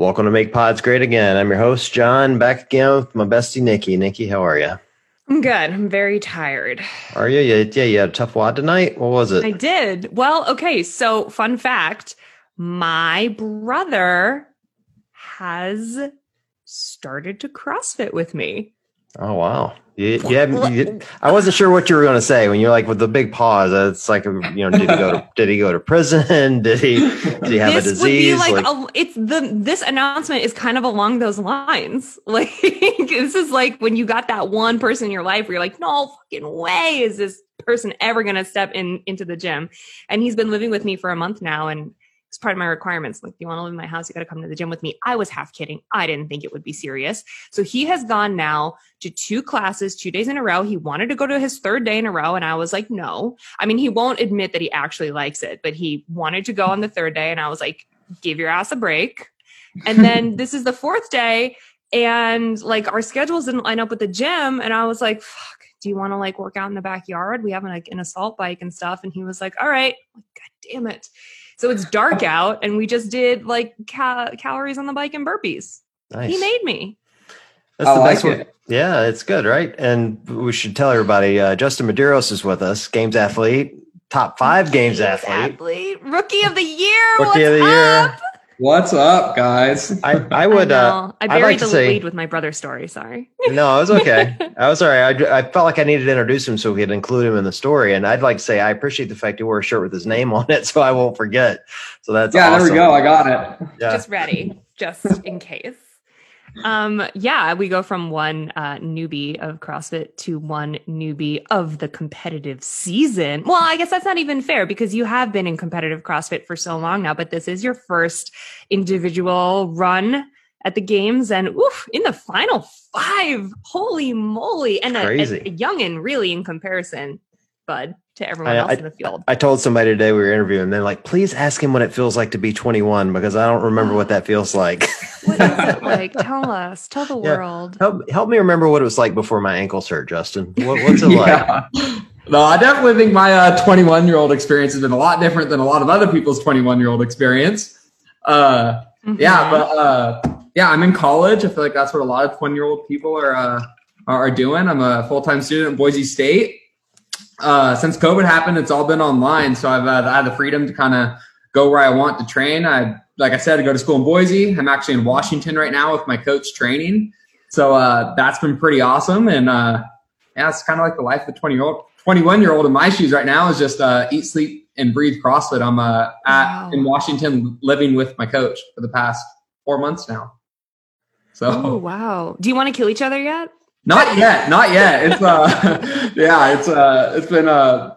Welcome to Make Pods Great Again. I'm your host, John, back again with my bestie, Nikki. Nikki, how are you? I'm good. I'm very tired. Are you? Yeah, yeah, you had a tough WOD tonight. What was it? I did. Well, okay. So, fun fact my brother has started to CrossFit with me. Oh, wow. You, you haven't, you, I wasn't sure what you were going to say when you're like with the big pause. It's like you know, did he go to did he go to prison? Did he did he have this a disease? Would be like, like a, it's the this announcement is kind of along those lines. Like this is like when you got that one person in your life where you're like, no fucking way is this person ever going to step in into the gym. And he's been living with me for a month now, and it's part of my requirements. Like, you want to live in my house? You got to come to the gym with me. I was half kidding. I didn't think it would be serious. So he has gone now to two classes, two days in a row. He wanted to go to his third day in a row. And I was like, no. I mean, he won't admit that he actually likes it, but he wanted to go on the third day. And I was like, give your ass a break. And then this is the fourth day. And like our schedules didn't line up with the gym. And I was like, fuck, do you want to like work out in the backyard? We have like an assault bike and stuff. And he was like, all right. God damn it. So it's dark out, and we just did like ca- calories on the bike and burpees. Nice. He made me. That's the best like one. Yeah, it's good, right? And we should tell everybody uh, Justin Medeiros is with us, games athlete, top five games, games athlete. athlete, rookie of the year. Rookie What's of the up? year. What's up, guys? I, I would. I, uh, I buried like the say, lead with my brother's story. Sorry. no, it was okay. I was sorry. I, I felt like I needed to introduce him so we could include him in the story. And I'd like to say I appreciate the fact he wore a shirt with his name on it, so I won't forget. So that's yeah. Awesome. There we go. I got it. Yeah. Just ready, just in case. Um, yeah, we go from one uh, newbie of CrossFit to one newbie of the competitive season. Well, I guess that's not even fair because you have been in competitive CrossFit for so long now, but this is your first individual run at the games and oof, in the final five. Holy moly. And a, a, a youngin really in comparison, bud to everyone I, else I, in the field. I told somebody today we were interviewing, they're like, please ask him what it feels like to be 21 because I don't remember what that feels like. what is it like? Tell us. Tell the yeah. world. Help, help me remember what it was like before my ankles hurt, Justin. What, what's it yeah. like? No, I definitely think my 21 uh, year old experience has been a lot different than a lot of other people's 21 year old experience. Uh, mm-hmm. Yeah, but uh, yeah, I'm in college. I feel like that's what a lot of 20 year old people are uh, are doing. I'm a full time student at Boise State uh, since COVID happened, it's all been online. So I've uh, had the freedom to kind of go where I want to train. I, like I said, I go to school in Boise. I'm actually in Washington right now with my coach training. So uh, that's been pretty awesome. And uh, yeah, it's kind of like the life of a 20 year old, 21 year old in my shoes right now is just uh, eat, sleep, and breathe CrossFit. I'm uh, at wow. in Washington living with my coach for the past four months now. So, oh, wow. Do you want to kill each other yet? Not yet, not yet. It's uh, yeah, it's uh, it's been uh,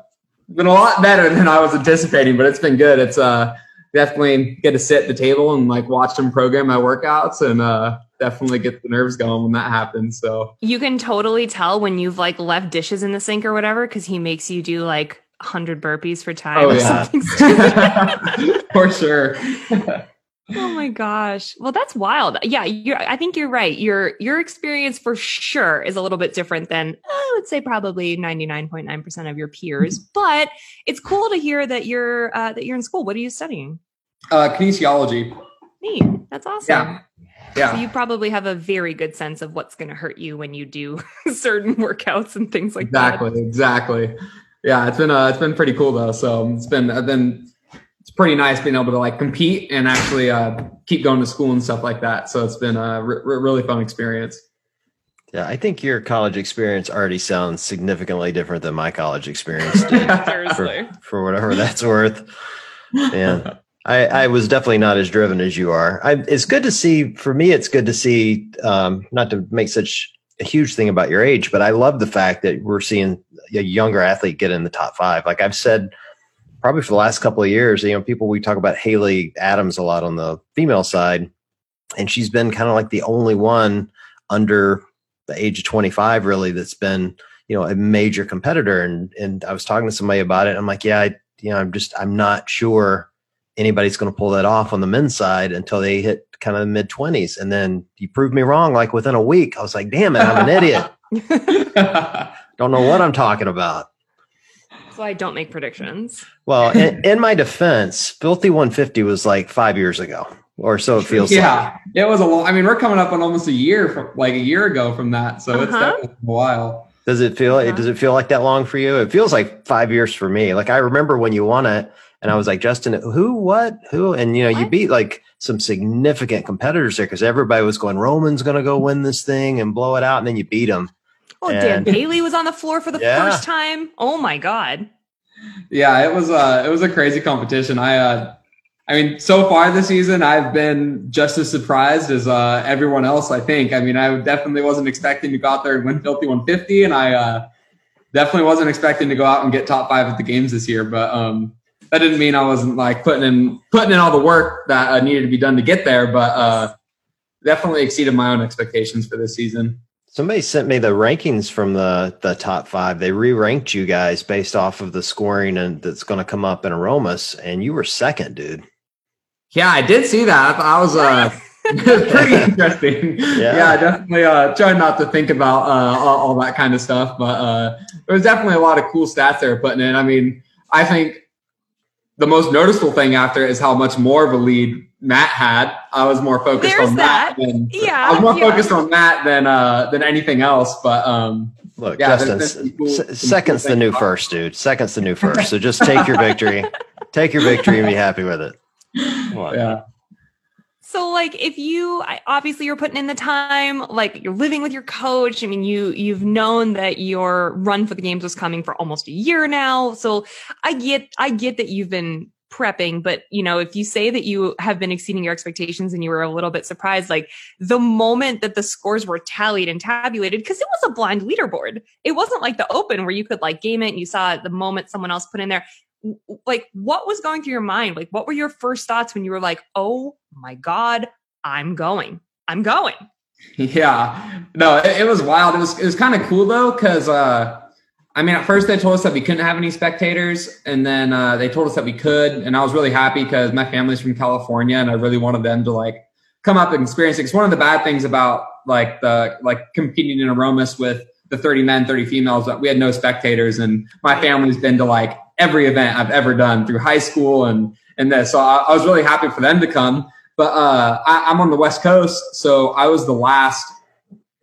been a lot better than I was anticipating, but it's been good. It's uh, definitely get to sit at the table and like watch them program my workouts and uh, definitely get the nerves going when that happens. So you can totally tell when you've like left dishes in the sink or whatever because he makes you do like hundred burpees for time. Oh yeah, for sure. oh my gosh. Well, that's wild. Yeah, you're, I think you're right. Your your experience for sure is a little bit different than I would say probably 99.9% of your peers, but it's cool to hear that you're uh, that you're in school. What are you studying? Uh, kinesiology. Neat. That's awesome. Yeah. Yeah. So you probably have a very good sense of what's going to hurt you when you do certain workouts and things like exactly, that. Exactly. Exactly. Yeah, it's been uh, it's been pretty cool though. So it's been I've been pretty nice being able to like compete and actually uh, keep going to school and stuff like that. So it's been a really fun experience. Yeah, I think your college experience already sounds significantly different than my college experience did. for, for, whatever that's worth. Yeah. I, I was definitely not as driven as you are. I, it's good to see, for me, it's good to see, um, not to make such a huge thing about your age, but I love the fact that we're seeing a younger athlete get in the top five. Like I've said probably for the last couple of years, you know, people we talk about Haley Adams a lot on the female side, and she's been kind of like the only one under the age of 25 really that's been, you know, a major competitor. And and I was talking to somebody about it. I'm like, yeah, I, you know, I'm just I'm not sure anybody's going to pull that off on the men's side until they hit kind of the mid 20s. And then you proved me wrong like within a week. I was like, damn it, I'm an idiot. Don't know what I'm talking about. So I don't make predictions. Well, in, in, my defense, Filthy 150 was like five years ago. or so it feels yeah, like. it was a long. I mean, we're coming up on almost a year from like a year ago from that, so uh-huh. it's definitely a while. Does it feel? Uh-huh. Does it feel like that long for you? It feels like five years for me. Like I remember when you won it, and I was like, Justin, who, what, who, and you know, what? you beat like some significant competitors there because everybody was going, Roman's going to go win this thing and blow it out, and then you beat them. Oh, and, Dan Bailey was on the floor for the yeah. first time. Oh my god. Yeah, it was uh it was a crazy competition. I uh I mean, so far this season, I've been just as surprised as uh, everyone else. I think. I mean, I definitely wasn't expecting to go out there and win Filthy 150, and I uh, definitely wasn't expecting to go out and get top five at the games this year. But um, that didn't mean I wasn't like putting in putting in all the work that uh, needed to be done to get there. But uh, definitely exceeded my own expectations for this season. Somebody sent me the rankings from the the top five. They re-ranked you guys based off of the scoring and that's going to come up in Aromas, and you were second, dude. Yeah, I did see that. I was uh, pretty interesting. Yeah. yeah, definitely uh, trying not to think about uh, all, all, that kind of stuff, but uh, there was definitely a lot of cool stats they were putting in. I mean, I think the most noticeable thing after is how much more of a lead Matt had. I was more focused There's on that. Matt than yeah, I was more yeah. focused on that than uh than anything else. But um look, yeah, Justin, cool, second's cool the new about. first, dude. Second's the new first. So just take your victory, take your victory, and be happy with it. Yeah. So like if you obviously you're putting in the time, like you're living with your coach. I mean, you you've known that your run for the games was coming for almost a year now. So I get I get that you've been prepping, but you know, if you say that you have been exceeding your expectations and you were a little bit surprised, like the moment that the scores were tallied and tabulated, because it was a blind leaderboard. It wasn't like the open where you could like game it and you saw the moment someone else put in there. Like what was going through your mind? Like what were your first thoughts when you were like oh my god i'm going. I'm going. Yeah. No it, it was wild. It was it was kind of cool though because uh i mean at first they told us that we couldn't have any spectators and then uh, they told us that we could and i was really happy because my family's from california and i really wanted them to like come up and experience it because one of the bad things about like the like competing in aromas with the 30 men 30 females but we had no spectators and my family's been to like every event I've ever done through high school and and this. So I, I was really happy for them to come. But uh, I, I'm on the West Coast, so I was the last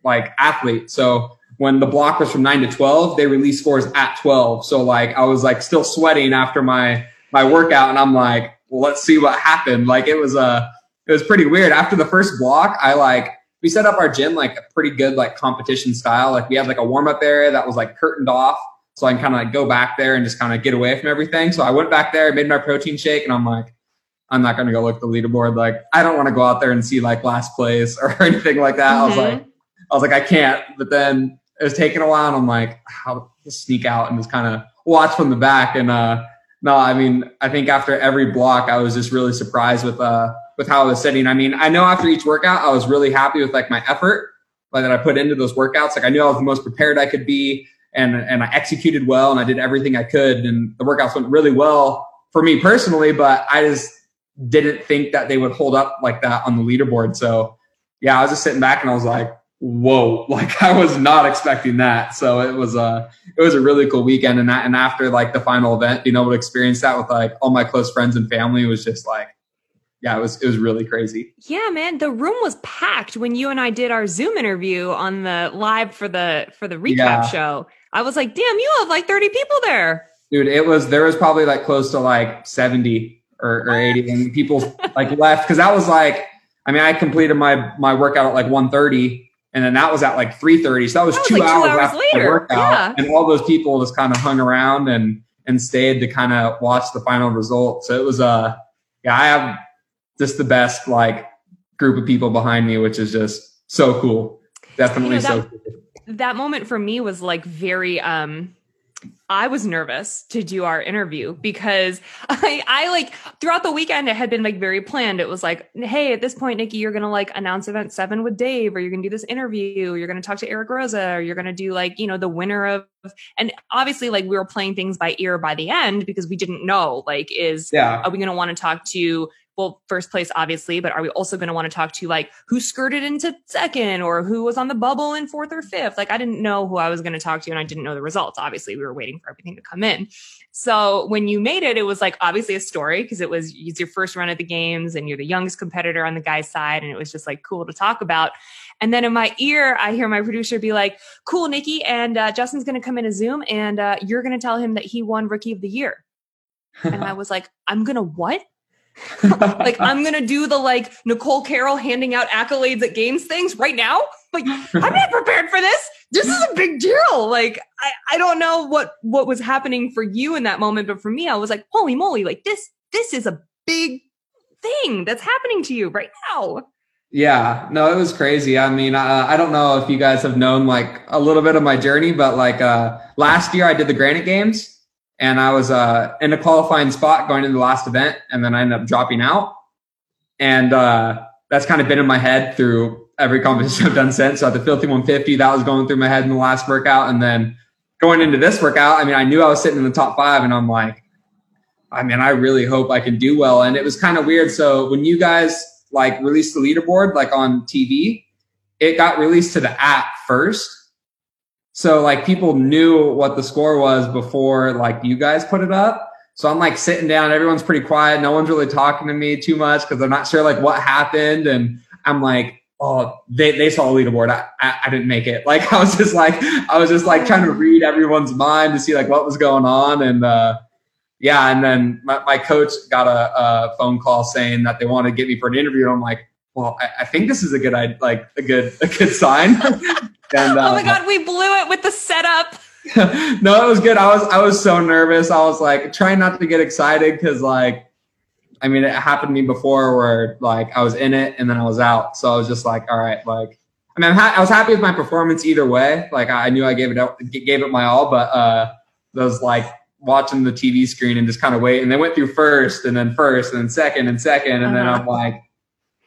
like athlete. So when the block was from nine to twelve, they released scores at twelve. So like I was like still sweating after my my workout, and I'm like, well, let's see what happened. Like it was a uh, it was pretty weird. After the first block, I like we set up our gym like a pretty good like competition style. Like we had like a warm up area that was like curtained off so I can kind of like go back there and just kind of get away from everything. So I went back there, made my protein shake, and I'm like, I'm not going to go look at the leaderboard. Like, I don't want to go out there and see like last place or anything like that. Mm-hmm. I was mm-hmm. like, I was like, I can't. But then it was taking a while, and I'm like, how to sneak out and just kind of watch from the back. And uh, no, I mean, I think after every block, I was just really surprised with uh with how I was sitting. I mean, I know after each workout, I was really happy with like my effort like that I put into those workouts. Like I knew I was the most prepared I could be and and I executed well and I did everything I could and the workouts went really well for me personally, but I just didn't think that they would hold up like that on the leaderboard. So yeah, I was just sitting back and I was like, whoa, like I was not expecting that. So it was a it was a really cool weekend and that and after like the final event, being able to experience that with like all my close friends and family was just like yeah, it was it was really crazy. Yeah, man, the room was packed when you and I did our Zoom interview on the live for the for the recap yeah. show. I was like, damn, you have like 30 people there. Dude, it was, there was probably like close to like 70 or, or 80 and people like left. Cause that was like, I mean, I completed my, my workout at like 130 and then that was at like 3.30. So that was, that was two, like hours two, hours after later. the workout. Yeah. And all those people just kind of hung around and, and stayed to kind of watch the final result. So it was, uh, yeah, I have just the best like group of people behind me, which is just so cool. Definitely you know, that, so cool that moment for me was like very um I was nervous to do our interview because I, I like throughout the weekend it had been like very planned. It was like, hey, at this point, Nikki, you're gonna like announce event seven with Dave, or you're gonna do this interview, you're gonna talk to Eric Roza, or you're gonna do like, you know, the winner of and obviously like we were playing things by ear by the end because we didn't know like is yeah. are we gonna want to talk to well, first place, obviously, but are we also going to want to talk to like who skirted into second or who was on the bubble in fourth or fifth? Like I didn't know who I was going to talk to and I didn't know the results. Obviously, we were waiting for everything to come in. So when you made it, it was like obviously a story because it was it's your first run at the games and you're the youngest competitor on the guy's side. And it was just like cool to talk about. And then in my ear, I hear my producer be like, cool, Nikki. And uh, Justin's going to come in a Zoom and uh, you're going to tell him that he won rookie of the year. and I was like, I'm going to what? like I'm gonna do the like Nicole Carroll handing out accolades at games things right now. Like I'm not prepared for this. This is a big deal. Like I, I don't know what what was happening for you in that moment, but for me, I was like, holy moly, like this this is a big thing that's happening to you right now. Yeah, no, it was crazy. I mean, uh, I don't know if you guys have known like a little bit of my journey, but like uh, last year I did the Granite Games and I was uh, in a qualifying spot going into the last event, and then I ended up dropping out. And uh, that's kind of been in my head through every competition I've done since. So at the Filthy 150, that was going through my head in the last workout, and then going into this workout, I mean, I knew I was sitting in the top five, and I'm like, I mean, I really hope I can do well. And it was kind of weird. So when you guys like released the leaderboard, like on TV, it got released to the app first so like people knew what the score was before like you guys put it up. So I'm like sitting down, everyone's pretty quiet. No one's really talking to me too much because they're not sure like what happened. And I'm like, oh, they, they saw a leaderboard. I, I, I, didn't make it. Like I was just like, I was just like trying to read everyone's mind to see like what was going on. And, uh, yeah. And then my, my coach got a, a phone call saying that they want to get me for an interview. And I'm like, well, I, I think this is a good, like a good, a good sign. And, uh, oh my god, we blew it with the setup. no, it was good. I was I was so nervous. I was like trying not to get excited because like I mean it happened to me before where like I was in it and then I was out. So I was just like, all right, like I mean ha- I was happy with my performance either way. Like I knew I gave it out, gave it my all, but uh those like watching the TV screen and just kind of wait. And they went through first and then first and then second and second. And uh-huh. then I'm like,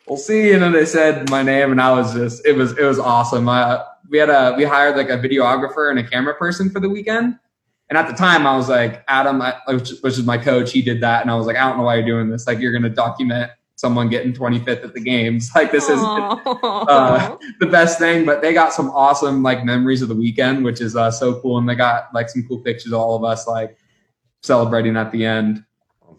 we'll see. And then they said my name and I was just, it was, it was awesome. I, we had a we hired like a videographer and a camera person for the weekend. And at the time, I was like, Adam, which, which is my coach, he did that, and I was like, I don't know why you're doing this. Like, you're going to document someone getting 25th at the games. Like, this is uh, the best thing. But they got some awesome like memories of the weekend, which is uh, so cool. And they got like some cool pictures of all of us like celebrating at the end.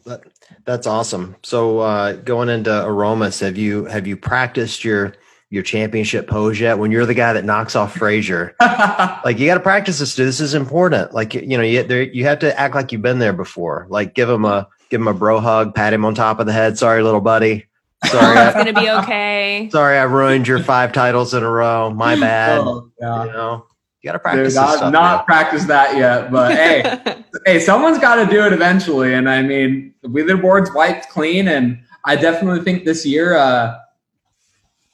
That, that's awesome. So uh, going into Aromas, have you have you practiced your your championship pose yet when you're the guy that knocks off Fraser. like you got to practice this. Dude. This is important. Like you know, you there, you have to act like you've been there before. Like give him a give him a bro hug, pat him on top of the head. Sorry, little buddy. Sorry, it's gonna be okay. Sorry, I ruined your five titles in a row. My bad. Oh, yeah. You know, you got to practice. Dude, I've not practiced that yet, but hey, hey, someone's got to do it eventually. And I mean, the leaderboard's wiped clean, and I definitely think this year. uh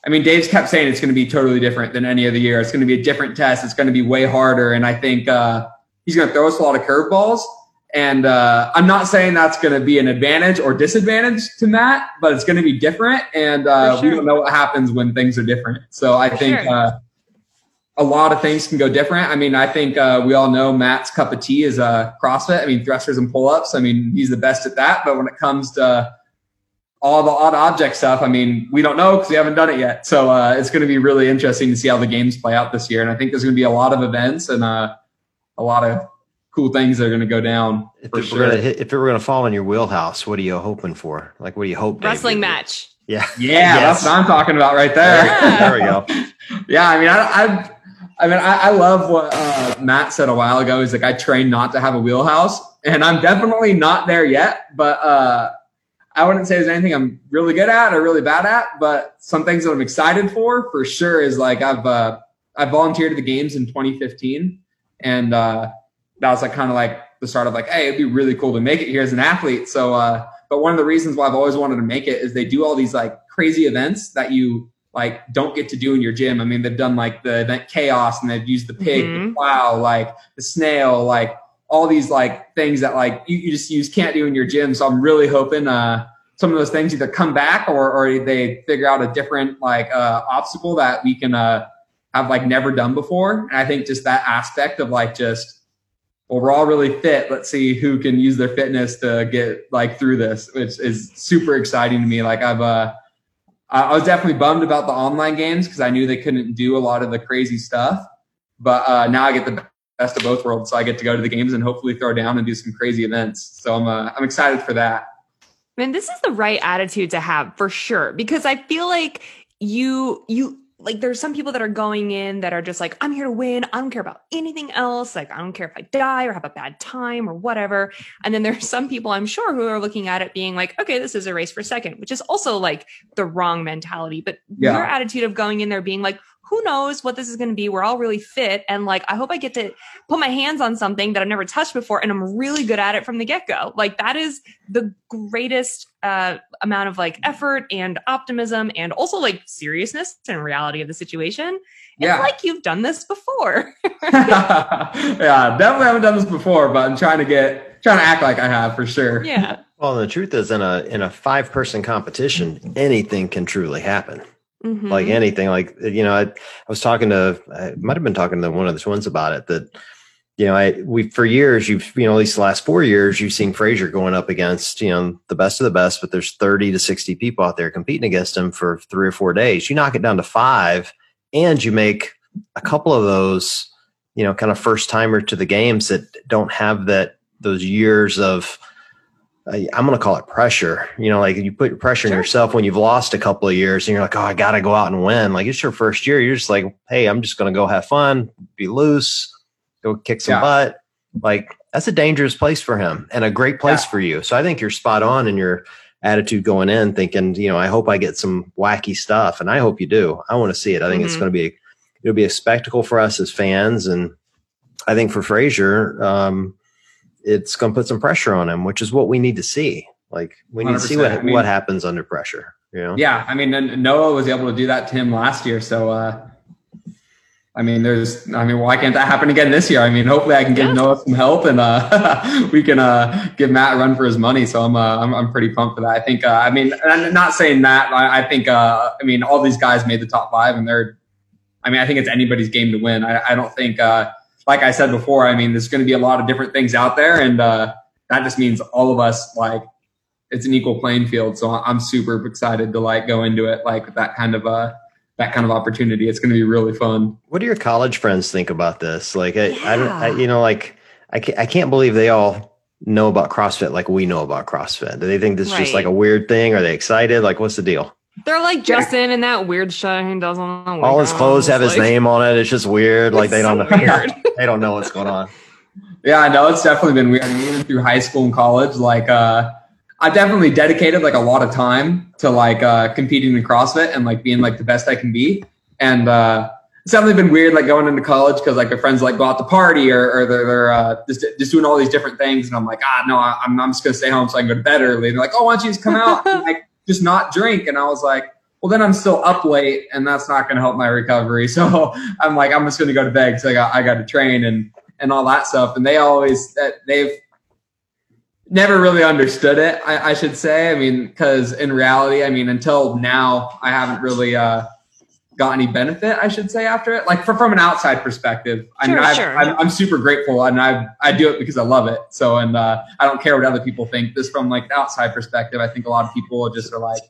I mean, Dave's kept saying it's going to be totally different than any other year. It's going to be a different test. It's going to be way harder. And I think uh, he's going to throw us a lot of curveballs. And uh, I'm not saying that's going to be an advantage or disadvantage to Matt, but it's going to be different. And uh, sure. we don't know what happens when things are different. So I For think sure. Uh, a lot of things can go different. I mean, I think uh, we all know Matt's cup of tea is uh, CrossFit. I mean, thrusters and pull ups. I mean, he's the best at that. But when it comes to all the odd object stuff, I mean, we don't know because we haven't done it yet. So uh, it's going to be really interesting to see how the games play out this year. And I think there's going to be a lot of events and uh, a lot of cool things that are going to go down. If it, sure. hit, if it were going to fall in your wheelhouse, what are you hoping for? Like, what do you hope? Wrestling Dave, match. Yeah. Yeah. Yes. That's what I'm talking about right there. Yeah. there we go. yeah. I mean, I, I, I mean, I, I love what uh, Matt said a while ago. He's like, I train not to have a wheelhouse, and I'm definitely not there yet. But uh, I wouldn't say there's anything I'm really good at or really bad at, but some things that I'm excited for, for sure, is like I've uh, I volunteered at the games in 2015, and uh, that was like kind of like the start of like, hey, it'd be really cool to make it here as an athlete. So, uh, but one of the reasons why I've always wanted to make it is they do all these like crazy events that you like don't get to do in your gym. I mean, they've done like the event chaos and they've used the pig, mm-hmm. the plow, like the snail, like all these like things that like you, you just use can't do in your gym. So I'm really hoping uh, some of those things either come back or or they figure out a different like uh, obstacle that we can uh, have like never done before. And I think just that aspect of like just well, we're all really fit. Let's see who can use their fitness to get like through this, which is super exciting to me. Like I've, uh, I was definitely bummed about the online games because I knew they couldn't do a lot of the crazy stuff. But uh, now I get the best of both worlds, so I get to go to the games and hopefully throw down and do some crazy events. So I'm, uh, I'm excited for that. Man, this is the right attitude to have for sure because I feel like you you like there's some people that are going in that are just like i'm here to win. I don't care about anything else. Like i don't care if i die or have a bad time or whatever. And then there's some people i'm sure who are looking at it being like okay this is a race for second which is also like the wrong mentality. But yeah. your attitude of going in there being like who knows what this is going to be? We're all really fit. And like, I hope I get to put my hands on something that I've never touched before and I'm really good at it from the get go. Like that is the greatest uh, amount of like effort and optimism and also like seriousness and reality of the situation. Yeah. It's like you've done this before. yeah, definitely haven't done this before, but I'm trying to get, trying to act like I have for sure. Yeah. Well, the truth is in a, in a five person competition, anything can truly happen. Mm-hmm. Like anything, like you know, I, I was talking to, I might have been talking to one of the twins about it. That you know, I we for years, you've you know, at least the last four years, you've seen Fraser going up against you know the best of the best, but there's thirty to sixty people out there competing against him for three or four days. You knock it down to five, and you make a couple of those, you know, kind of first timer to the games that don't have that those years of I'm going to call it pressure. You know, like you put pressure sure. on yourself when you've lost a couple of years and you're like, oh, I got to go out and win. Like it's your first year. You're just like, hey, I'm just going to go have fun, be loose, go kick some yeah. butt. Like that's a dangerous place for him and a great place yeah. for you. So I think you're spot on in your attitude going in, thinking, you know, I hope I get some wacky stuff, and I hope you do. I want to see it. I think mm-hmm. it's going to be it'll be a spectacle for us as fans, and I think for Fraser. Um, it's going to put some pressure on him, which is what we need to see. Like we need to see what I mean, what happens under pressure. You know? Yeah, I mean, Noah was able to do that to him last year, so uh, I mean, there's, I mean, why can't that happen again this year? I mean, hopefully I can give yeah. Noah some help and uh, we can uh, give Matt a run for his money. So I'm, uh, I'm, I'm pretty pumped for that. I think, uh, I mean, I'm not saying that. I, I think, uh, I mean, all these guys made the top five and they're, I mean, I think it's anybody's game to win. I, I don't think, uh, like I said before, I mean, there's going to be a lot of different things out there, and uh, that just means all of us like it's an equal playing field. So I'm super excited to like go into it like that kind of uh that kind of opportunity. It's going to be really fun. What do your college friends think about this? Like, I, yeah. I don't, I, you know, like I can't, I can't believe they all know about CrossFit like we know about CrossFit. Do they think this is right. just like a weird thing? Are they excited? Like, what's the deal? They're like Justin and that weird shine doesn't know. All his clothes have his name on it. It's just weird. Like they don't know. they don't know what's going on. Yeah, I know it's definitely been weird. I mean, even through high school and college, like uh, I definitely dedicated like a lot of time to like uh, competing in CrossFit and like being like the best I can be. And uh, it's definitely been weird like going into college because like my friends like go out to party or, or they're, they're uh, just, just doing all these different things. And I'm like, ah, no, I'm, I'm just going to stay home so I can go to bed early. And they're like, oh, why don't you just come out? And, like, just not drink. And I was like, well, then I'm still up late and that's not going to help my recovery. So I'm like, I'm just going to go to bed because I got, I got to train and, and all that stuff. And they always, that they've never really understood it, I, I should say. I mean, because in reality, I mean, until now, I haven't really, uh, got any benefit, I should say, after it. Like for, from an outside perspective, I mean, sure. I'm, I'm, super grateful and I I do it because I love it. So, and uh, I don't care what other people think. This from like the outside perspective, I think a lot of people just are like,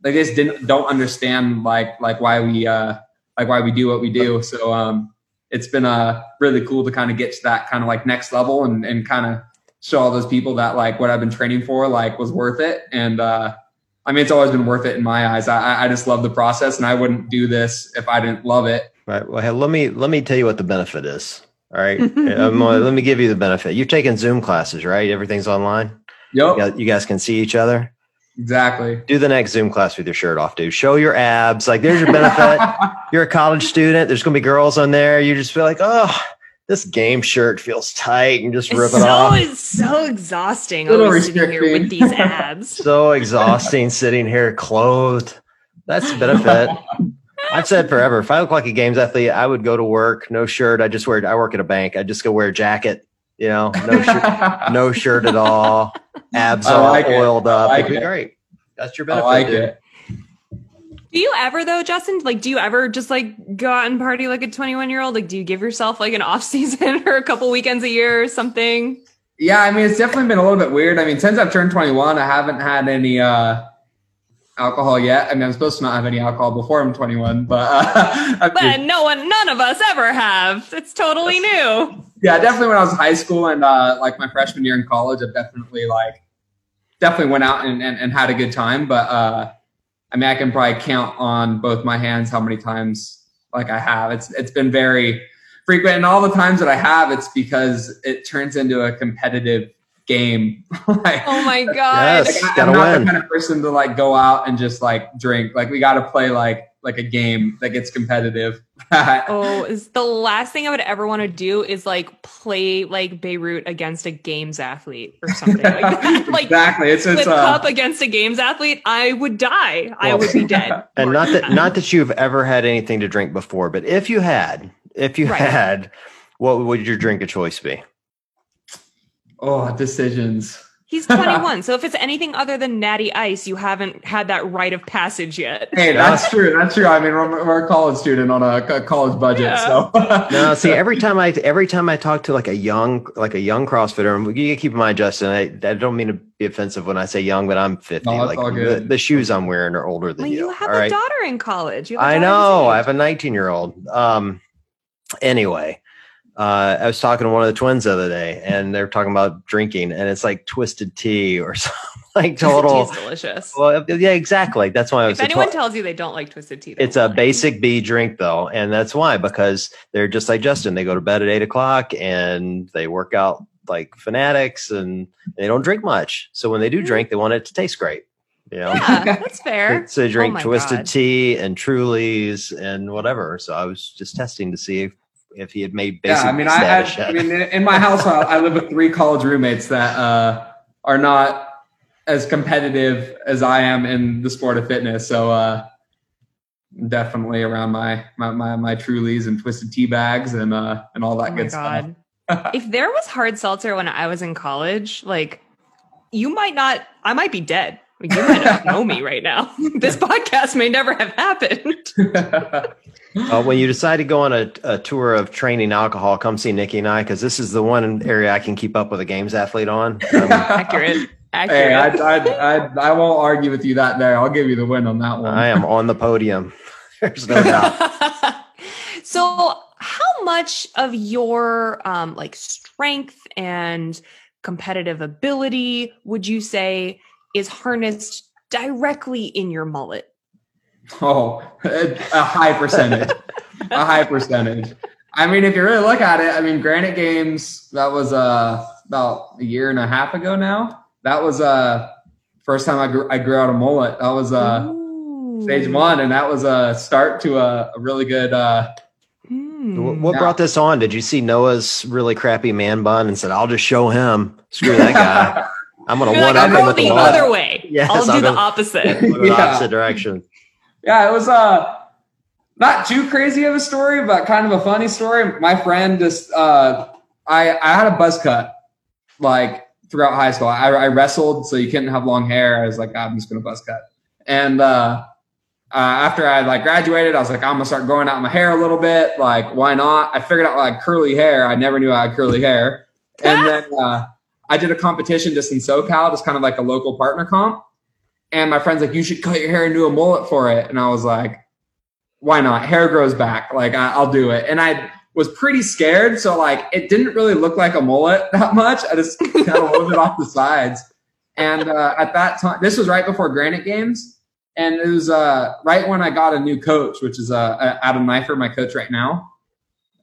they just didn't don't understand like like why we uh like why we do what we do. So um, it's been uh really cool to kind of get to that kind of like next level and and kind of show all those people that like what I've been training for like was worth it and. uh I mean, it's always been worth it in my eyes. I, I just love the process, and I wouldn't do this if I didn't love it. Right. Well, hey, let me let me tell you what the benefit is. All right. um, let me give you the benefit. You've taken Zoom classes, right? Everything's online. Yep. You guys, you guys can see each other. Exactly. Do the next Zoom class with your shirt off, dude. Show your abs. Like, there's your benefit. You're a college student. There's going to be girls on there. You just feel like, oh, this game shirt feels tight and just rip it's it so, off. It's so exhausting always sitting here with these abs. so exhausting sitting here clothed. That's a benefit. I've said forever, if I look like a games athlete, I would go to work, no shirt. I just wear, I work at a bank. I just go wear a jacket, you know, no shirt, no shirt at all. Abs all like oiled it. up. Like It'd be great. That's your benefit. I like dude. it. Do you ever though, Justin? Like, do you ever just like go out and party like a 21 year old? Like, do you give yourself like an off season or a couple weekends a year or something? Yeah, I mean, it's definitely been a little bit weird. I mean, since I've turned 21, I haven't had any uh, alcohol yet. I mean, I'm supposed to not have any alcohol before I'm 21, but uh, but no one, none of us ever have. It's totally new. Yeah, definitely when I was in high school and uh, like my freshman year in college, I've definitely like definitely went out and, and, and had a good time. But uh, I mean, I can probably count on both my hands how many times like I have. It's it's been very frequent, and all the times that I have, it's because it turns into a competitive game. like, oh my god! Yes, like, I'm not win. the kind of person to like go out and just like drink. Like we got to play like like a game that gets competitive. oh, is the last thing I would ever want to do is like play like Beirut against a games athlete or something like that. like exactly, it's, it's uh, cup against a games athlete. I would die. Well, I would be dead. And not that not that you've ever had anything to drink before, but if you had, if you right. had, what would your drink of choice be? Oh, decisions. He's 21. so if it's anything other than natty ice, you haven't had that rite of passage yet. Hey, that's true. That's true. I mean, we're, we're a college student on a, a college budget. Yeah. So no, see, every time I, every time I talk to like a young, like a young CrossFitter, and you keep in mind, Justin, I, I don't mean to be offensive when I say young, but I'm 50. No, like the, the, shoes I'm wearing are older than well, you. You have a right? daughter in college. I know. I have a 19 year old. Um, anyway, uh, I was talking to one of the twins the other day, and they're talking about drinking, and it's like twisted tea or something like total. Tea's delicious. Well, yeah, exactly. That's why I was. If anyone tells you they don't like twisted tea, it's a basic B drink though, and that's why because they're just like Justin. They go to bed at eight o'clock and they work out like fanatics, and they don't drink much. So when they do mm. drink, they want it to taste great. You know? Yeah, that's fair. so they drink oh twisted God. tea and Trulies and whatever. So I was just testing to see if if he had made basic. Yeah, I mean, I, had, I mean, in my house, I live with three college roommates that uh, are not as competitive as I am in the sport of fitness. So uh, definitely around my my my, my Trulies and twisted tea bags and uh, and all that oh good stuff. if there was hard seltzer when I was in college, like you might not, I might be dead. Like, you might not know me right now. this podcast may never have happened. Uh, when you decide to go on a, a, tour of training alcohol, come see Nikki and I because this is the one area I can keep up with a games athlete on. Um, Accurate. Accurate. Hey, I, I, I, I, won't argue with you that there. I'll give you the win on that one. I am on the podium. There's no doubt. so, how much of your um, like strength and competitive ability would you say is harnessed directly in your mullet? Oh, a high percentage. a high percentage. I mean, if you really look at it, I mean, Granite Games, that was uh, about a year and a half ago now. That was uh, first time I grew, I grew out a mullet. That was uh, Ooh. stage one, and that was a start to a, a really good. Uh, mm. What brought this on? Did you see Noah's really crappy man bun and said, "I'll just show him"? Screw that guy. I'm gonna one like, up him with the, the other way. Yes, I'll do I'll the opposite. the yeah. opposite direction yeah, it was uh not too crazy of a story, but kind of a funny story. My friend just uh I I had a buzz cut like throughout high school. I, I wrestled, so you couldn't have long hair. I was like, I'm just gonna buzz cut. And uh, uh, after I like graduated, I was like, I'm gonna start growing out my hair a little bit. Like, why not? I figured out like curly hair. I never knew I had curly hair. And then uh, I did a competition just in SoCal, just kind of like a local partner comp. And my friend's like, you should cut your hair and do a mullet for it. And I was like, why not? Hair grows back. Like, I, will do it. And I was pretty scared. So, like, it didn't really look like a mullet that much. I just kind of moved it off the sides. And uh, at that time, this was right before Granite Games. And it was uh, right when I got a new coach, which is uh, Adam Neiffer, my coach right now.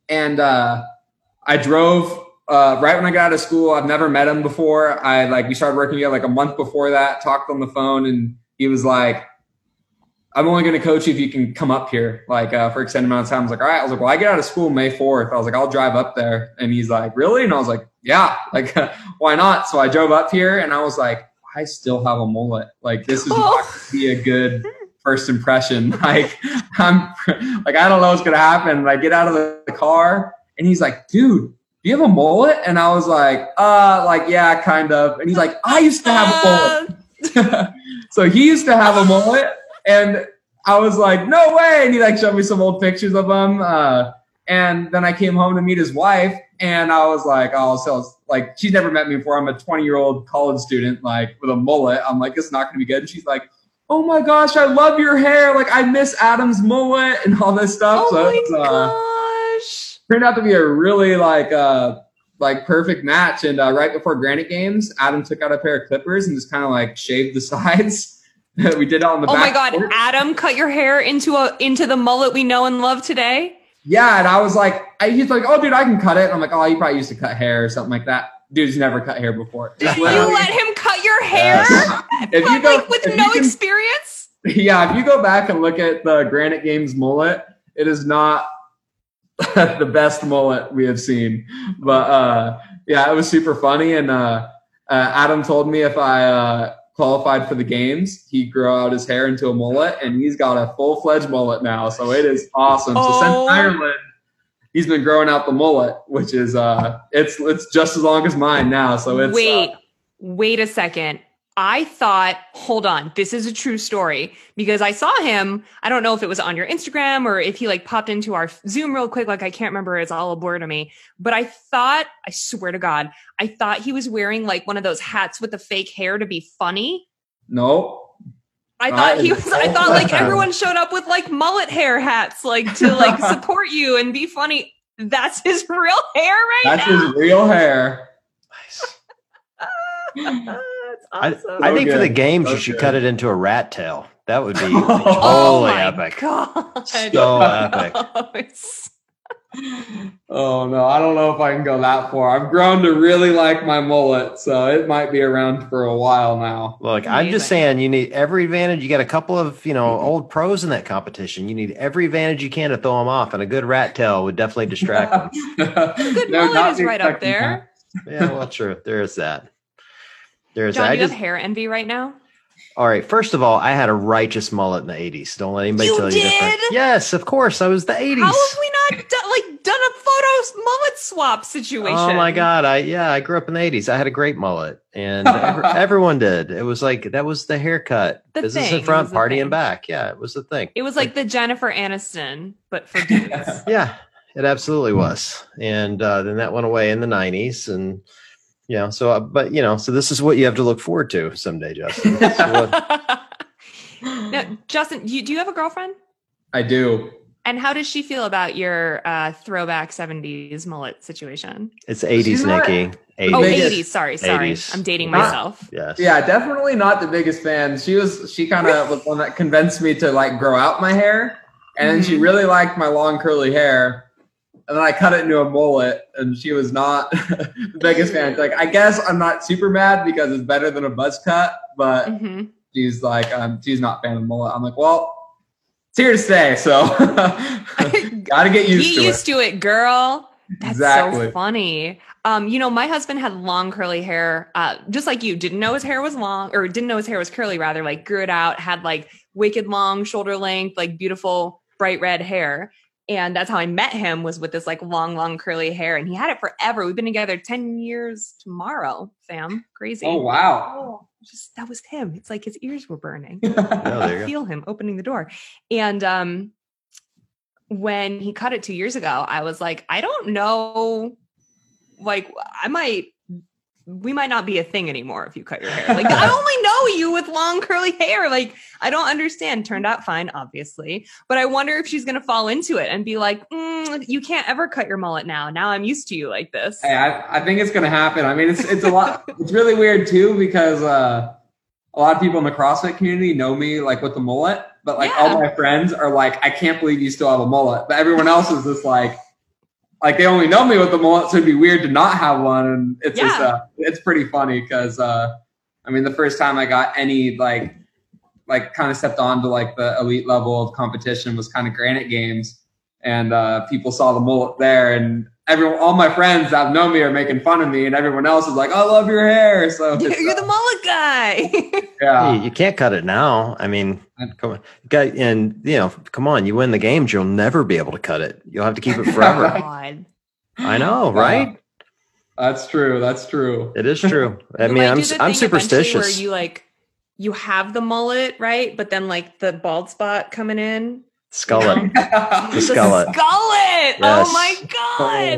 And uh, I drove uh, right when I got out of school. I've never met him before. I like we started working together like a month before that. Talked on the phone, and he was like, "I'm only going to coach you if you can come up here, like uh, for extended amount of time." I was like, "All right." I was like, "Well, I get out of school May 4th." I was like, "I'll drive up there," and he's like, "Really?" And I was like, "Yeah, like why not?" So I drove up here, and I was like, "I still have a mullet. Like this is not going to be a good." first impression like i'm like i don't know what's gonna happen i get out of the car and he's like dude you have a mullet? And I was like, uh, like, yeah, kind of. And he's like, I used to have a mullet. so he used to have a mullet. And I was like, no way. And he like showed me some old pictures of him. Uh, and then I came home to meet his wife, and I was like, oh, so like she's never met me before. I'm a 20 year old college student, like with a mullet. I'm like, it's not gonna be good. And she's like, oh my gosh, I love your hair. Like I miss Adam's mullet and all this stuff. Oh so my it's, uh. Turned out to be a really like uh like perfect match. And uh, right before Granite Games, Adam took out a pair of clippers and just kind of like shaved the sides. we did it on the back. Oh my god, porch. Adam cut your hair into a into the mullet we know and love today. Yeah, and I was like, I, he's like, oh, dude, I can cut it. And I'm like, oh, you probably used to cut hair or something like that. Dude's never cut hair before. You let him cut your hair? Yes. If you But, go- like with no you can- experience? yeah, if you go back and look at the Granite Games mullet, it is not the best mullet we have seen. But uh, yeah, it was super funny. And uh, uh, Adam told me if I uh, qualified for the games, he'd grow out his hair into a mullet, and he's got a full fledged mullet now. So it is awesome. So Oh. since Ireland, he's been growing out the mullet, which is uh, it's it's just as long as mine now. So it's uh, wait, wait a second. I thought, hold on, this is a true story because I saw him. I don't know if it was on your Instagram or if he like popped into our Zoom real quick. Like I can't remember. It's all a blur to me. But I thought, I swear to God, I thought he was wearing like one of those hats with the fake hair to be funny. no. I That thought he was. I thought like everyone showed up with like mullet hair hats, like to like support you and be funny. That's his real hair right That's now. his real hair. Nice. That's I. I think for the games, So you should cut it into a rat tail. That would be oh totally my epic. god! So epic. Oh, oh no, I don't know if I can go that far. I've grown to really like my mullet, so it might be around for a while now. Look, I'm just saying you need every advantage. You got a couple of, you know, mm-hmm. old pros in that competition. You need every advantage you can to throw them off, and a good rat tail would definitely distract them. Good No, mullet is right up expecting there. yeah, well, true. There is that. There is John, that. I you just, have hair envy right now? all right. First of all, I had a righteous mullet in the 80s. Don't let anybody You tell you different. Yes, of course. I was the 80s. How have we not done, like done a photo mullet swap situation? Oh my god! I yeah, I grew up in the '80s. I had a great mullet, and everyone did. It was like that was the haircut. The Business thing, in front, was the party in back. Yeah, it was the thing. It was like the Jennifer Aniston, but for dudes. Yeah, it absolutely was. And uh, then that went away in the '90s, and you know, so uh, but you know, so this is what you have to look forward to someday, Justin. What- now, Justin, you, do you have a girlfriend? I do. And how does she feel about your uh, throwback 70s mullet situation? it's '80s, She's not- Nikki. Oh, 80s. Biggest- 80s. Sorry, sorry. 80s. I'm dating Not- myself. Yes. Yeah, definitely not the biggest fan. She was she kind of was one that convinced me to like grow out my hair, and then she really liked my long curly hair. And then I cut it into a mullet, and she was not the biggest fan. Like, I guess I'm not super mad because it's better than a buzz cut, but hmm she's like, um, she's not a fan of mullet. I'm like, well, it's here to stay, so gotta get used Get to used it. to it, girl. That's Exactly. so funny. Um, you know, my husband had long curly hair, uh, just like you. Didn't know his hair was long, or didn't know his hair was curly. Rather, like grew it out, had like wicked long shoulder length, like beautiful bright red hair. And that's how I met him was with this like long, long curly hair, and he had it forever. We've been together ten years tomorrow, fam. Crazy. Oh wow! Oh, just that was him. It's like his ears were burning. Oh, there you go. feel him opening the door. And um when he cut it two years ago, I was like, I don't know, like I might we might not be a thing anymore if you cut your hair. Like I only know you with long curly hair. Like I don't understand. Turned out fine, obviously, but I wonder if she's gonna fall into it and be like, mm, "You can't ever cut your mullet now. Now I'm used to you like this." Hey, I, I think it's gonna happen. I mean, it's it's a lot. it's really weird too because uh, a lot of people in the CrossFit community know me like with the mullet, but like Yeah. all my friends are like, I can't believe you still have a mullet. But everyone else is just like, like they only know me with the mullet, so it'd be weird to not have one. And it's just uh, it's pretty funny because uh, I mean, the first time I got any like like kind of stepped on to like the elite level of competition was kind of Granite Games, and uh, people saw the mullet there, and everyone, all my friends that know me are making fun of me, and everyone else is like, "I love your hair." So You're, you're uh, the mullet guy. yeah, Hey, you can't cut it now. I mean, come on, guy, and you know, come on. You win the games, you'll never be able to cut it. You'll have to keep it forever. I know, right? that's true. That's true. It is true. I mean, I'm do the I'm superstitious. Where you like you have the mullet, right? But then like the bald spot coming in. Skullet. The The skullet. Skullet. Yes. Oh my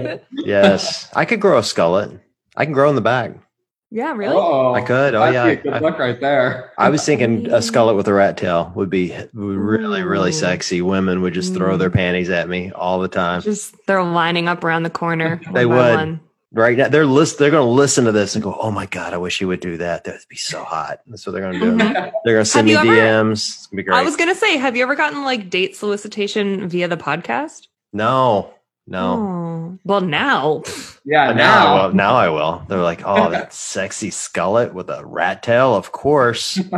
god. Yes. I could grow a skullet. I can grow in the back. Yeah, really? Oh, I could. Oh, yeah. good I- look right there. I was thinking a skullet with a rat tail would be really, really sexy. Women would just throw Mm. their panties at me all the time. Just they're lining up around the corner. They one would. One. Right now, they're list. They're going to listen to this and go, "Oh my god, I wish you would do that. That'd be so hot." That's what they're going to do. Mhm. They're going to send me ever- DMs. It's gonna be great. I was gonna say, have you ever gotten like date solicitation via the podcast? no, no. Oh. Well, now. Yeah, But now, I now. will. Now I will. They're like, "Oh, that sexy skullet with a rat tail." Of course.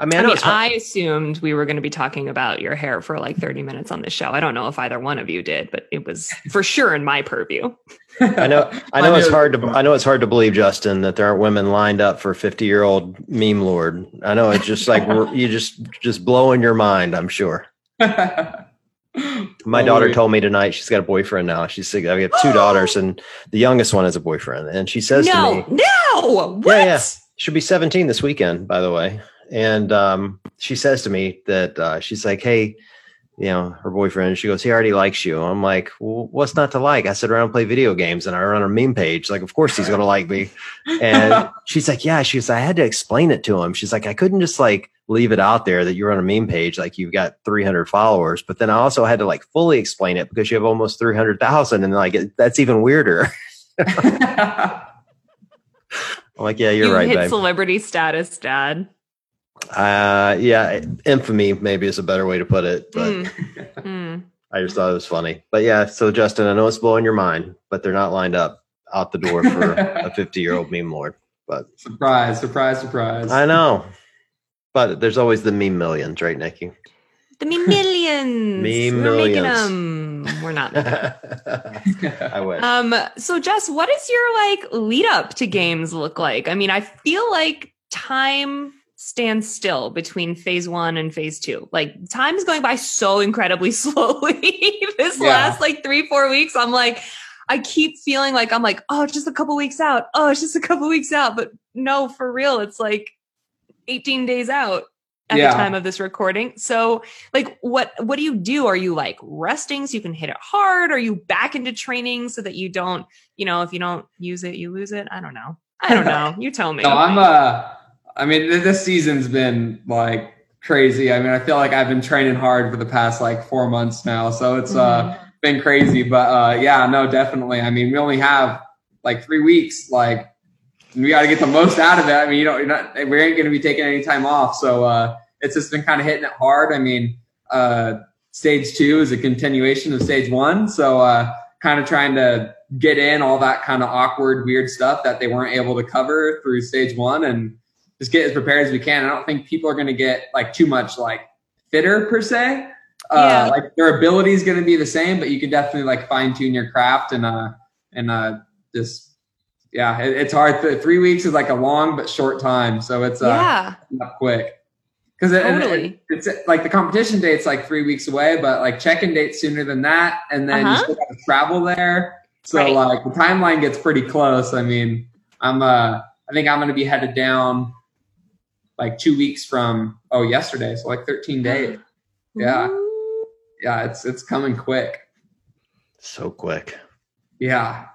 I mean, I I mean, it's I assumed we were going to be talking about your hair for like 30 minutes on this show. I don't know if either one of you did, but it was for sure in my purview. I know. I know it's hard to. I know it's hard to believe, Justin, that there aren't women lined up for fifty-year-old meme lord. I know it's just like you just just blowing your mind. I'm sure. My daughter told me tonight she's got a boyfriend now. She's I have two daughters, and the youngest one has a boyfriend. And she says no, to me, no. What? Yeah, yeah. she'll be 17 this weekend, by the way. And um, she says to me that uh, she's like, hey, you know, her boyfriend, she goes, he already likes you. I'm like, well, what's not to like? I sit around and play video games and I run a meme page. Like, of course he's going to like me. And she's like, yeah, she's, I had to explain it to him. She's like, I couldn't just like leave it out there that you're on a meme page. Like you've got 300 followers, but then I also had to like fully explain it because you have almost 300,000. And like, it, that's even weirder. I'm like, yeah, you're you right, hit babe. celebrity status, Dad. Uh, yeah, infamy maybe is a better way to put it, but Mm. Mm. I just thought it was funny. But yeah, so Justin, I know it's blowing your mind, but they're not lined up out the door for a 50 year old meme lord. But surprise, surprise, surprise. I know. But there's always the meme millions, right, Nikki? The meme millions. Meme We're making millions. them. We're not. I wish. Um, so Jess, what does your like lead up to games look like? I mean, I feel like time stands still between phase one and phase two. Like time is going by so incredibly slowly. this Yeah. last like three, four weeks, I'm like, I keep feeling like I'm like, oh, it's just a couple weeks out. Oh, it's just a couple weeks out. But no, for real, it's like 18 days out at Yeah. the time of this recording. So like what what do you do? Are you like resting so you can hit it hard? Are you back into training so that you don't, you know, if you don't use it, you lose it? I don't know. I don't know. You tell me. No, I'm uh I mean this season's been like crazy. I mean, I feel like I've been training hard for the past like 4 months now. So it's uh been crazy, but uh yeah, no, definitely. I mean, we only have like 3 weeks like we got to get the most out of it. I mean, you you're not we ain't going to be taking any time off. So uh it's just been kind of hitting it hard. I mean, uh stage 2 is a continuation of stage 1. So uh kind of trying to get in all that kind of awkward, weird stuff that they weren't able to cover through stage one and just get as prepared as we can. I don't think people are going to get like too much like fitter per se. Uh, Yeah. Like their ability is going to be the same, but you can definitely like fine tune your craft and, uh, and, uh, just, yeah, it, it's hard. Th- Three weeks is like a long but short time. So it's, uh, yeah. not quick. Because it, Totally. it- it's like the competition date's like three weeks away, but like check-in date's sooner than that, and then you Uh-huh. still got to travel there. So Right. like the timeline gets pretty close. I mean, I'm uh, I think I'm gonna be headed down like two weeks from oh yesterday, so like 13 days. Yeah. Yeah, it's it's coming quick. so quick. Yeah,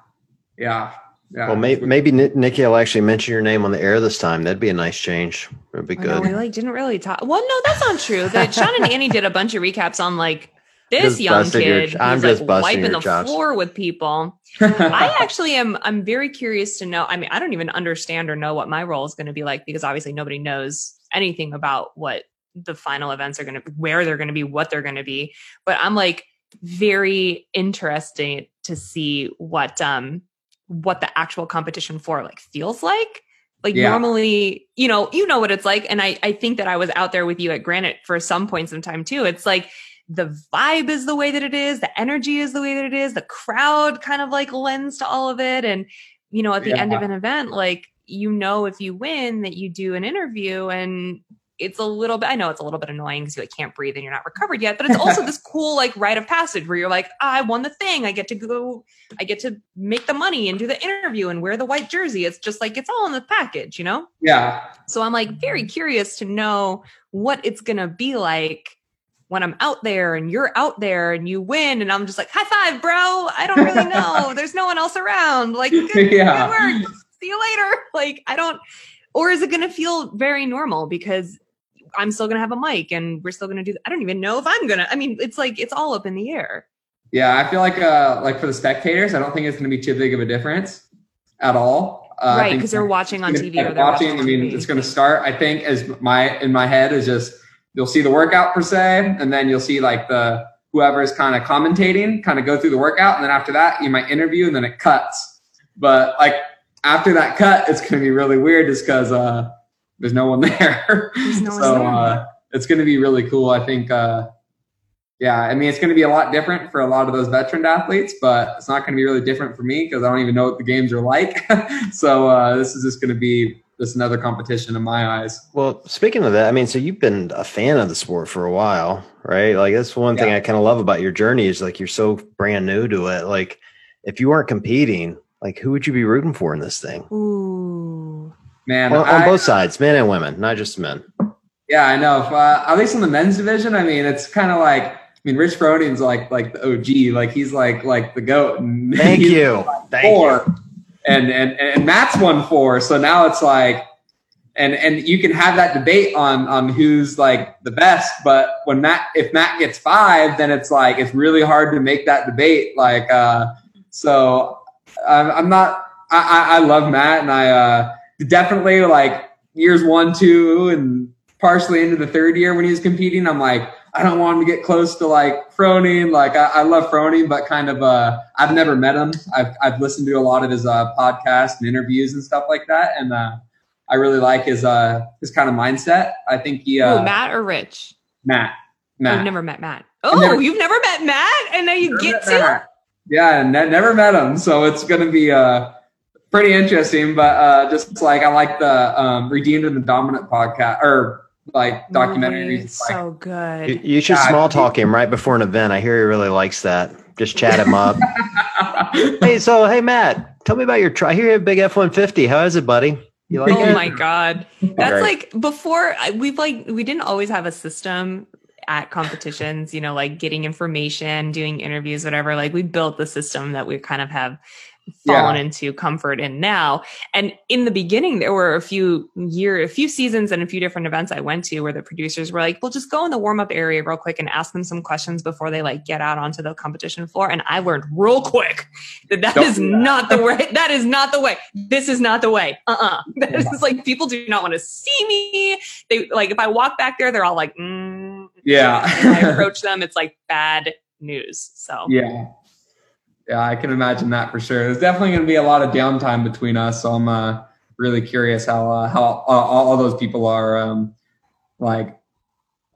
yeah, yeah. Well, may, maybe Ni- Nikki will actually mention your name on the air this time. That'd be a nice change. It'd be I know, good. we like didn't really talk. Well, no, that's not true. That Sean and Annie did a bunch of recaps on like this Just young busting your- kid I'm just like wiping the chops. floor with people. I actually am. I'm very curious to know. I mean, I don't even understand or know what my role is going to be like because obviously nobody knows anything about what the final events are going to, where they're going to be, what they're going to be. But I'm like very interested to see what um what the actual competition for like feels like. Like Yeah. normally, you know, you know what it's like, and I I think that I was out there with you at Granite for some points in time too. It's like the vibe is the way that it is, the energy is the way that it is, the crowd kind of like lends to all of it. And, you know, at the end of an event, like, you know, if you win, that you do an interview and it's a little bit, I know it's a little bit annoying because you like can't breathe and you're not recovered yet, but it's also this cool like rite of passage where you're like, ah, I won the thing. I get to go, I get to make the money and do the interview and wear the white jersey. It's just like, it's all in the package, you know? Yeah. So I'm like very curious to know what it's going to be like when I'm out there and you're out there and you win and I'm just like, high five, bro. I don't really know. There's no one else around. Like, good, yeah. good work. See you later. Like, I don't, or is it going to feel very normal because I'm still going to have a mic and we're still going to do, I don't even know if I'm going to, I mean, it's like, it's all up in the air. Yeah. I feel like, uh, like for the spectators, I don't think it's going to be too big of a difference at all. Uh, right. Cause they're watching on TV or they're watching. watching I mean, TV. it's going to start, I think as my, in my head is just, you'll see the workout per se, and then you'll see like the, whoever is kind of commentating kind of go through the workout. And then after that, you might interview and then it cuts. But like after that cut, it's going to be really weird just because, uh, there's no one there. No so there. Uh, it's going to be really cool. I think, uh, yeah, I mean, it's going to be a lot different for a lot of those veteran athletes, but it's not going to be really different for me because I don't even know what the games are like. so uh, this is just going to be just another competition in my eyes. Well, speaking of that, I mean, so you've been a fan of the sport for a while, right? Like that's one yeah. thing I kind of love about your journey is like you're so brand new to it. Like if you weren't competing, like who would you be rooting for in this thing? Ooh man. On, on both sides, men and women, not just men. Yeah, I know. If, uh, at least in the men's division, I mean, it's kind of like I mean, Rich Froning's like like the OG, like he's like like the goat. Thank you. Like Thank four. you. And and and Matt's won four, so now it's like, and and you can have that debate on on who's like the best, but when Matt if Matt gets five, then it's like it's really hard to make that debate. Like, uh, so I'm, I'm not. I, I love Matt, and I. Uh, definitely like years one, two, and partially into the third year when he was competing, I'm like, I don't want him to get close to like Froning. Like I, I love Froning, but kind of uh, I've never met him. I've I've listened to a lot of his uh, podcasts and interviews and stuff like that, and uh, I really like his uh his kind of mindset. I think he uh, Ooh, Matt or Rich. Matt. Matt. I've never met Matt. Oh, never, you've never met Matt, and now you get to. Matt. Yeah, ne- never met him, so it's gonna be uh pretty interesting. But uh, just like I like the um, Redeemed and the Dominant podcast or like documentary. Like, so good. You, you should yeah, small talk him right before an event. I hear he really likes that. Just chat him up. hey, so hey Matt, tell me about your try. I hear you have a big F one fifty. How is it, buddy? You like oh it? my god, that's like before. We've like we didn't always have a system at competitions. You know, like getting information, doing interviews, whatever. Like we built the system that we kind of have fallen yeah. into comfort in now. And in the beginning, there were a few year, a few seasons and a few different events I went to where the producers were like, well, just go in the warm up area real quick and ask them some questions before they like get out onto the competition floor. And I learned real quick that that is not the way. That is not the way. This is not the way. Uh-uh. That is like, people do not want to see me. They like, if I walk back there, they're all like, mm. yeah. I approach them. It's like bad news. So yeah. Yeah, I can imagine that for sure. There's definitely going to be a lot of downtime between us. So I'm uh, really curious how uh, how all, all, those people are um, like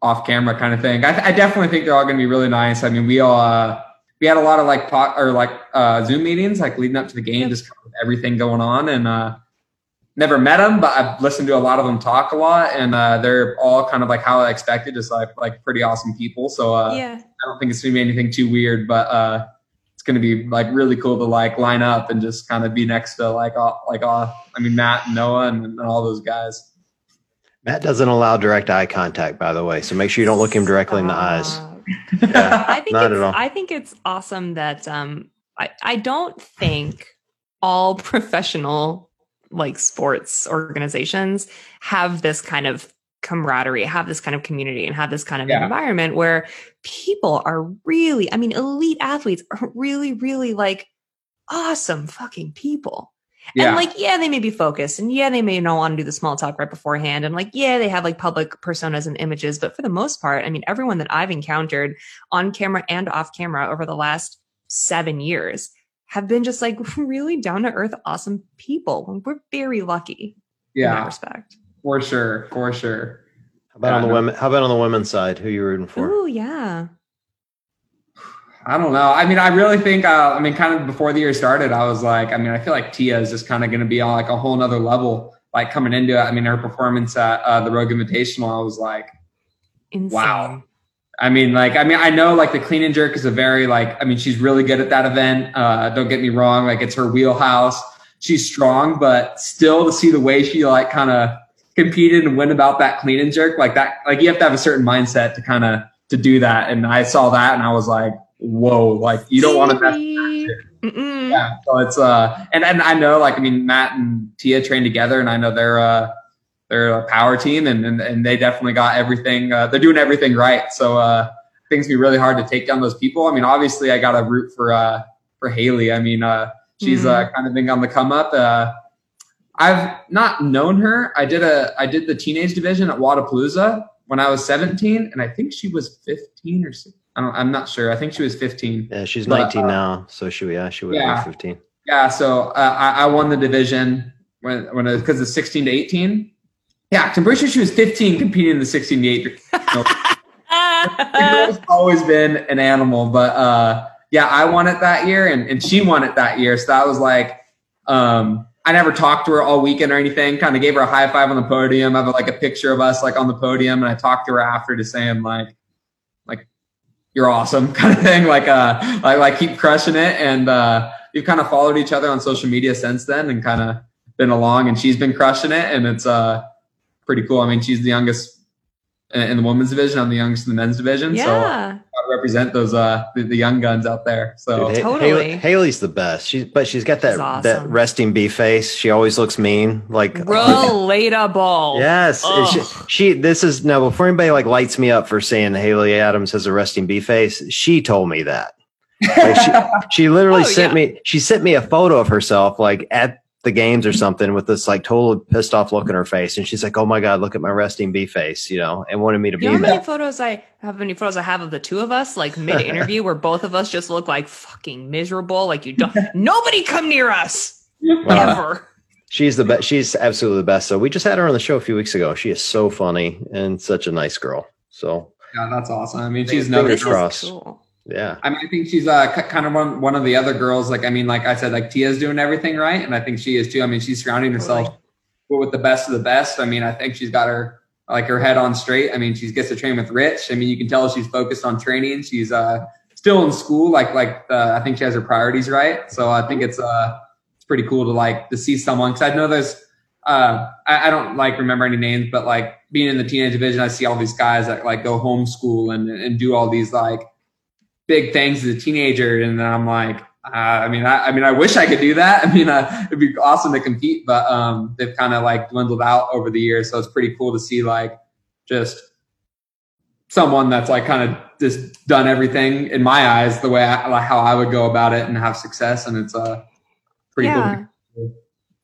off camera kind of thing. I, I definitely think they're all going to be really nice. I mean, we all uh, we had a lot of like pot or like uh, Zoom meetings like leading up to the game, just kind of everything going on, and uh, never met them, but I've listened to a lot of them talk a lot, and uh, they're all kind of like how I expected, just like like pretty awesome people. So uh, yeah, I don't think it's gonna be anything too weird, but uh, going to be like really cool to like line up and just kind of be next to like all, like all, I mean Matt and Noah and, and all those guys. Matt doesn't allow direct eye contact, by the way, so make sure you don't look him directly in the eyes. Yeah, I think not at all. I think it's awesome that um, I I don't think all professional like sports organizations have this kind of camaraderie, have this kind of community, and have this kind of yeah. environment where people are really, I mean, elite athletes are really, really like awesome fucking people. Yeah. And like, yeah, they may be focused and yeah, they may not want to do the small talk right beforehand. And like, yeah, they have like public personas and images. But for the most part, I mean, everyone that I've encountered on camera and off camera over the last seven years have been just like really down to earth, awesome people. We're very lucky yeah. in that respect. For sure, for sure. How about on the women? How about on the women's side? Who you rooting for? Oh yeah. I don't know. I mean, I really think. Uh, I mean, kind of before the year started, I was like, I mean, I feel like Tia is just kind of going to be on like a whole nother level. like coming into it, I mean, her performance at uh, the Rogue Invitational, I was like, Insane. wow. I mean, like, I mean, I know like the clean and jerk is a very like, I mean, she's really good at that event. Uh, don't get me wrong, like it's her wheelhouse. She's strong, but still to see the way she like kind of competed and went about that clean and jerk, like that, like you have to have a certain mindset to kind of to do that. And I saw that and I was like, whoa, like you don't want to mess. Yeah, so it's uh, and and I know like I mean Matt and Tia train together, and I know they're uh they're a power team, and and, and they definitely got everything. Uh, they're doing everything right. So uh, things be really hard to take down those people. I mean, obviously, I got a root for uh for Haley. I mean, uh, she's uh, mm-hmm. uh kind of been on the come up. Uh, I've not known her. I did a I did the teenage division at Wodapalooza when I was 17, and I think she was 15 or 16. I am not sure. I think she was 15. Yeah, she's but, 19 uh, now, so she yeah she would yeah, be 15. Yeah, so uh, I, I, won the division when when because it's 16 to 18. Yeah, I'm pretty sure she was 15 competing in the 16 to 18. No, always been an animal, but uh, yeah, I won it that year, and, and she won it that year. So that was like, um, I never talked to her all weekend or anything. Kind of gave her a high five on the podium. I have like a picture of us like on the podium, and I talked to her after to saying like, like, you're awesome kind of thing. Like, uh, like, like keep crushing it. And, uh, we've kind of followed each other on social media since then and kind of been along and she's been crushing it. And it's, uh, pretty cool. I mean, she's the youngest in the women's division. I'm the youngest in the men's division. Yeah. So represent those uh the, the, young guns out there. So Dude, totally. Haley, Haley's the best. She's but she's got that awesome. that resting bee face. She always looks mean. Like relatable. yes. She, she, this is now before anybody like lights me up for saying Haley Adams has a resting bee face. She told me that. Like she, she literally oh, sent yeah. me she sent me a photo of herself like at the games or something with this like total pissed off look in her face, and she's like, "Oh my god, look at my resting bee face," you know, and wanted me to you be. Know how many photos I have? Many photos I have of the two of us, like mid interview, where both of us just look like fucking miserable. Like you don't, nobody come near us ever. She's the best. She's absolutely the best. So we just had her on the show a few weeks ago. She is so funny and such a nice girl. So yeah, that's awesome. I mean, she's no cross. Cool. Yeah. I mean, I think she's uh, kind of one, one of the other girls. Like, I mean, like I said, like Tia's doing everything right. And I think she is too. I mean, she's surrounding herself with the best of the best. I mean, I think she's got her, like her head on straight. I mean, she gets to train with Rich. I mean, you can tell she's focused on training. She's, uh, still in school. Like, like, uh, I think she has her priorities right. So I think it's, uh, it's pretty cool to like, to see someone. Cause I know there's, uh, I, I, don't like remember any names, but like being in the teenage division, I see all these guys that like go homeschool and, and do all these like, big things as a teenager, and then I'm like, uh, I mean, I, I, mean, I wish I could do that. I mean, uh, it'd be awesome to compete, but um, they've kind of like dwindled out over the years. So it's pretty cool to see like just someone that's like kind of just done everything in my eyes the way I, like how I would go about it and have success. And it's uh, pretty yeah. cool.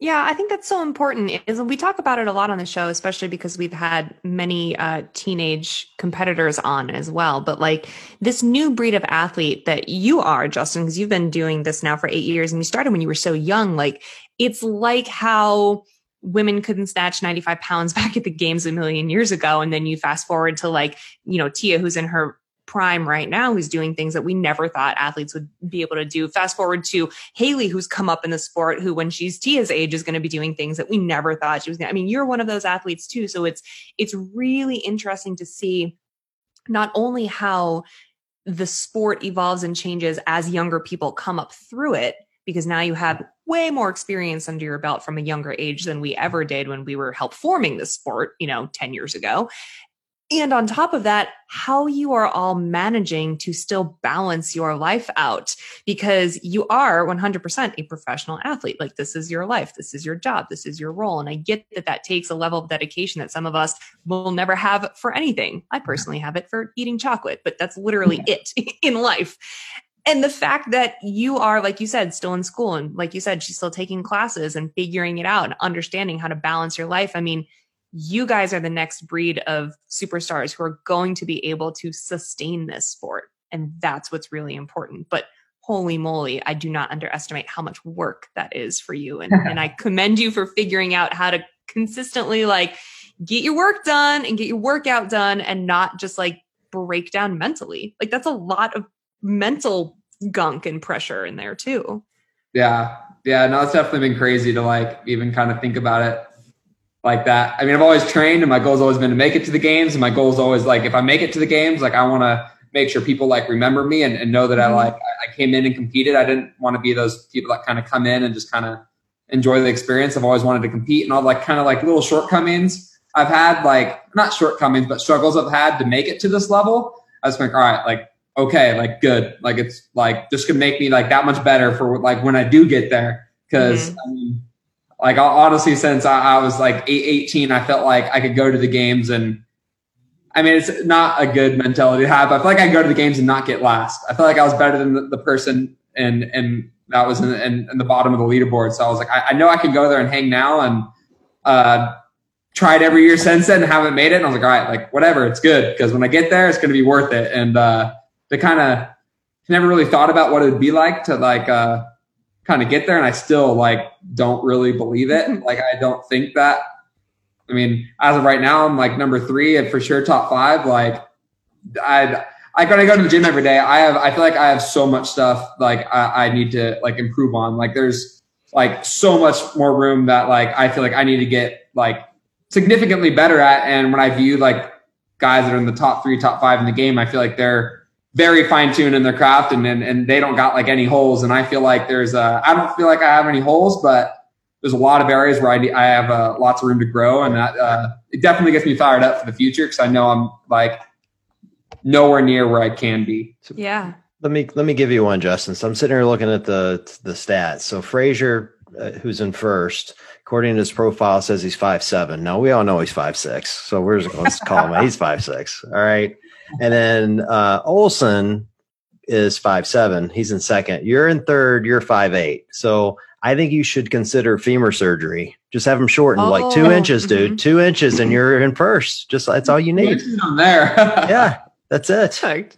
Yeah, I think that's so important. Is we talk about it a lot on the show, especially because we've had many uh, teenage competitors on as well. But like this new breed of athlete that you are, Justin, because you've been doing this now for eight years, and you started when you were so young. Like it's like how women couldn't snatch 95 pounds back at the games a million years ago, and then you fast forward to like you know Tia, who's in her prime right now who's doing things that we never thought athletes would be able to do. Fast forward to Haley, who's come up in the sport, who when she's Tia's age is going to be doing things that we never thought she was going to. I mean, you're one of those athletes too. So it's, it's really interesting to see not only how the sport evolves and changes as younger people come up through it, because now you have way more experience under your belt from a younger age than we ever did when we were help forming the sport, you know, 10 years ago. And on top of that, how you are all managing to still balance your life out because you are 100% a professional athlete. Like this is your life. This is your job. This is your role. And I get that that takes a level of dedication that some of us will never have for anything. I personally have it for eating chocolate, but that's literally it in life. And the fact that you are, like you said, still in school and like you said, she's still taking classes and figuring it out and understanding how to balance your life. I mean, you guys are the next breed of superstars who are going to be able to sustain this sport. And that's what's really important. But holy moly, I do not underestimate how much work that is for you. And, and I commend you for figuring out how to consistently like get your work done and get your workout done and not just like break down mentally. Like that's a lot of mental gunk and pressure in there too. Yeah. Yeah. No, it's definitely been crazy to like even kind of think about it like that. I mean, I've always trained and my goal's always been to make it to the games. And my goal is always like, if I make it to the games, like I want to make sure people like remember me and, and know that I Mhm. like, I came in and competed. I didn't want to be those people that kind of come in and just kind of enjoy the experience. I've always wanted to compete and all like kind of like little shortcomings I've had, like not shortcomings, but struggles I've had to make it to this level. I was like, all right, like, okay, like good. Like it's like just gonna make me like that much better for like when I do get there. because I mean, like honestly, since I, I was like 18, I felt like I could go to the games and I mean, it's not a good mentality to have. I feel like I go to the games and not get last. I feel like I was better than the, the person and and that was in, in, in the bottom of the leaderboard. So I was like, I, I know I can go there and hang now and uh, tried every year since then and haven't made it. And I was like, all right, like whatever, it's good because when I get there, it's going to be worth it. And uh, they kind of never really thought about what it would be like to like uh, kind of get there, and I still like don't really believe it. like I don't think that. I mean, as of right now, I'm like number three and for sure top five. Like I. I I go to the gym every day, I have I feel like I have so much stuff like I, I need to like improve on. Like there's like so much more room that like I feel like I need to get like significantly better at. And when I view like guys that are in the top three, top five in the game, I feel like they're very fine tuned in their craft and, and and they don't got like any holes. And I feel like there's uh I don't feel like I have any holes, but there's a lot of areas where I need, I have uh, lots of room to grow, and that uh, it definitely gets me fired up for the future because I know I'm like nowhere near where I can be. Yeah. Let me let me give you one, Justin. So I'm sitting here looking at the the stats. So Fraser, uh, who's in first, according to his profile, says he's five seven. Now we all know he's five six. So we're just going to call him. He's five six. All right. And then uh, Ohlsen is five seven. He's in second. You're in third. You're five eight. So I think you should consider femur surgery. Just have them shortened like two inches, dude. mhm. Two inches, and you're in first. Just that's all you need. I'm there. Yeah, that's it. Perfect.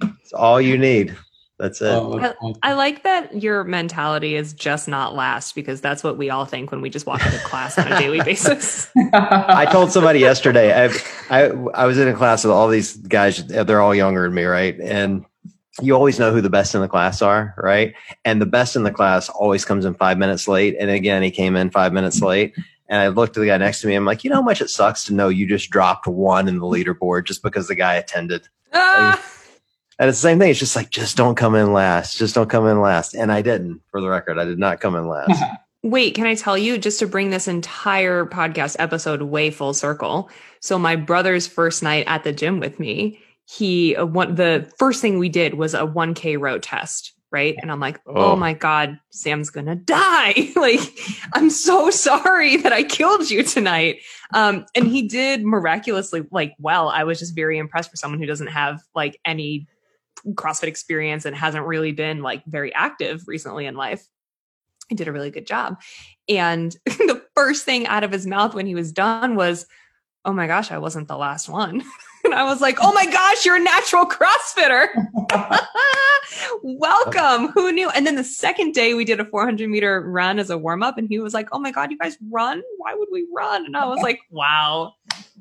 That's all you need. That's it. Oh, that's awesome. I like that your mentality is just not last because that's what we all think when we just walk into class on a daily basis. I told somebody yesterday. I, I I was in a class with all these guys. They're all younger than me, right? And you always know who the best in the class are, right? And the best in the class always comes in five minutes late. And again, he came in five minutes late. And I looked at the guy next to me. I'm like, you know how much it sucks to know you just dropped one in the leaderboard just because the guy attended. Ah! And it's the same thing. It's just like, just don't come in last. Just don't come in last. And I didn't. For the record, I did not come in last. Wait, can I tell you just to bring this entire podcast episode way full circle? So my brother's first night at the gym with me, he uh, one the first thing we did was a 1K row test, right? And I'm like, "Oh, Oh. my god, Sam's going to die." like, I'm so sorry that I killed you tonight. Um and he did miraculously like well. I was just very impressed for someone who doesn't have like any CrossFit experience and hasn't really been like very active recently in life. He did a really good job. And the first thing out of his mouth when he was done was, Oh my gosh, I wasn't the last one. and I was like, Oh my gosh, you're a natural CrossFitter. Welcome. Who knew? And then the second day we did a 400 meter run as a warm up and he was like, Oh my God, you guys run? Why would we run? And I was like, Wow,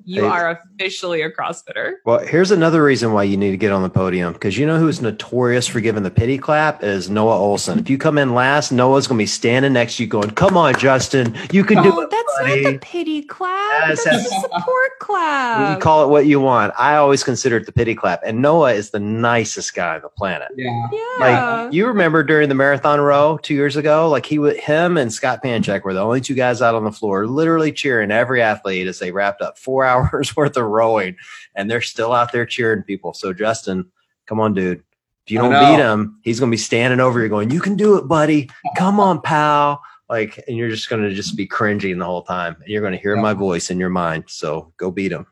you Hey. are officially a CrossFitter. Well, here's another reason why you need to get on the podium because you know who's notorious for giving the pity clap is Noah Ohlsen. If you come in last, Noah's going to be standing next to you going, Come on, Justin, you can do Oh, it. that's buddy." not the pity clap. That's that's- the support clap. You call it what you want. I always consider it the pity clap. And Noah is the nicest guy on the planet. yeah. yeah. Like you remember during the marathon row two years ago, like he would him and Scott Panchik were the only two guys out on the floor, literally cheering every athlete as they wrapped up four hours worth of rowing, and they're still out there cheering people. So Justin, come on, dude. If you don't beat him, he's gonna be standing over you going, You can do it, buddy. Come on, pal. Like, and you're just gonna just be cringing the whole time. And you're gonna hear my voice in your mind. So go beat him.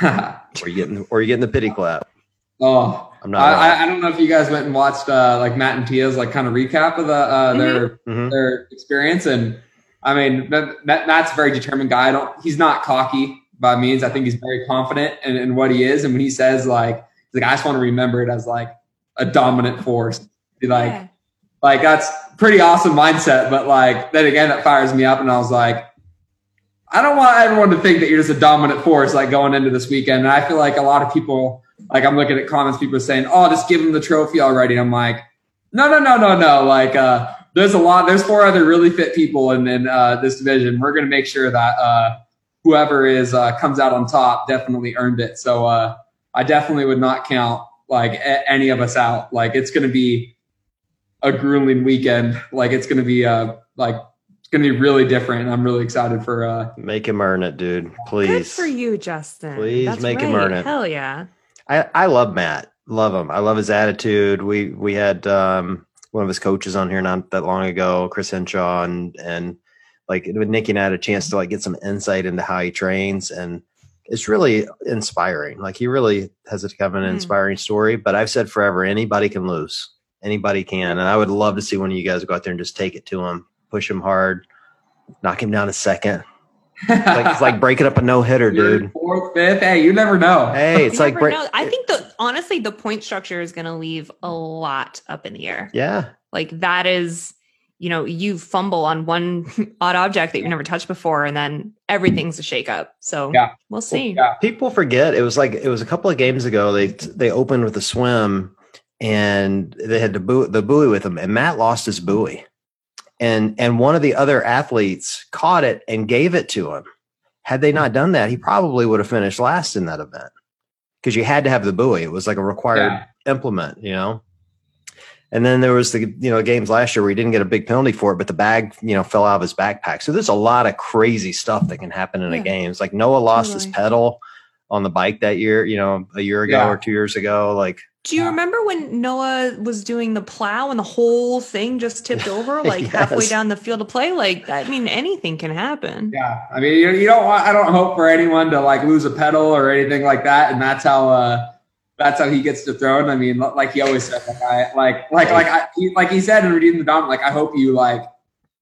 Or you getting or you getting the pity clap. oh, I'm not I. I, I don't know if you guys went and watched uh, like Matt and Tia's like kind of recap of the uh, their Mhm. their experience, and I mean Matt, Matt- Matt's a very determined guy. I don't. He's not cocky by means. I think he's very confident in, in what he is, and when he says like, he's like I just want to remember it as like a dominant force. Be like, Yeah. like that's pretty awesome mindset. But like then again, that fires me up, and I was like. I don't want everyone to think that you're just a dominant force like going into this weekend. And I feel like a lot of people, like I'm looking at comments, people are saying, "Oh, just give him the trophy already." And I'm like, "No, no, no, no, no! Like, uh, there's a lot. There's four other really fit people in, in uh, this division. We're going to make sure that uh, whoever is uh, comes out on top definitely earned it. So uh, I definitely would not count like a- any of us out. Like it's going to be a grueling weekend. Like it's going to be uh, like it's going to be really different. I'm really excited for. Uh, Make him earn it, dude. Please. Good for you, Justin. Please That's make him earn it. Hell yeah. I, I love Matt. Love him. I love his attitude. We we had um, one of his coaches on here not that long ago, Chris Hinshaw, and and like with Nikki and I had a chance to like get some insight into how he trains, and it's really inspiring. Like he really has a kind of an Mm. inspiring story. But I've said forever, anybody can lose. Anybody can, and I would love to see one of you guys go out there and just take it to him, push him hard, knock him down a second. Like it's like breaking up a no hitter, dude. Fourth, fifth. Hey, you never know. Hey, it's You like never break- know. I think the honestly the point structure is going to leave a lot up in the air. yeah. Like that is, you know, you fumble on one odd object that you've never touched before, and then everything's a shakeup. So Yeah. we'll see. Yeah. people forget it was like it was a couple of games ago they they opened with a swim and they had the buoy, the buoy with them and matt lost his buoy and and one of the other athletes caught it and gave it to him had they not done that he probably would have finished last in that event because you had to have the buoy it was like a required Yeah. implement you know and then there was the you know games last year where he didn't get a big penalty for it, but the bag you know fell out of his backpack. So there's a lot of crazy stuff that can happen in Yeah. a game. It's like Noah lost his pedal on the bike that year, you know, a year ago Yeah. or two years ago. Like Do you Yeah. remember when Noah was doing the plow and the whole thing just tipped over like halfway down the field of play? Like, I mean, anything can happen. Yeah, I mean, you, you don't want. I don't hope for anyone to like lose a pedal or anything like that, and that's how. uh that's how he gets to throne. I mean, like he always said, like I like like like I he, like he said in Redeem the Dom, like I hope you like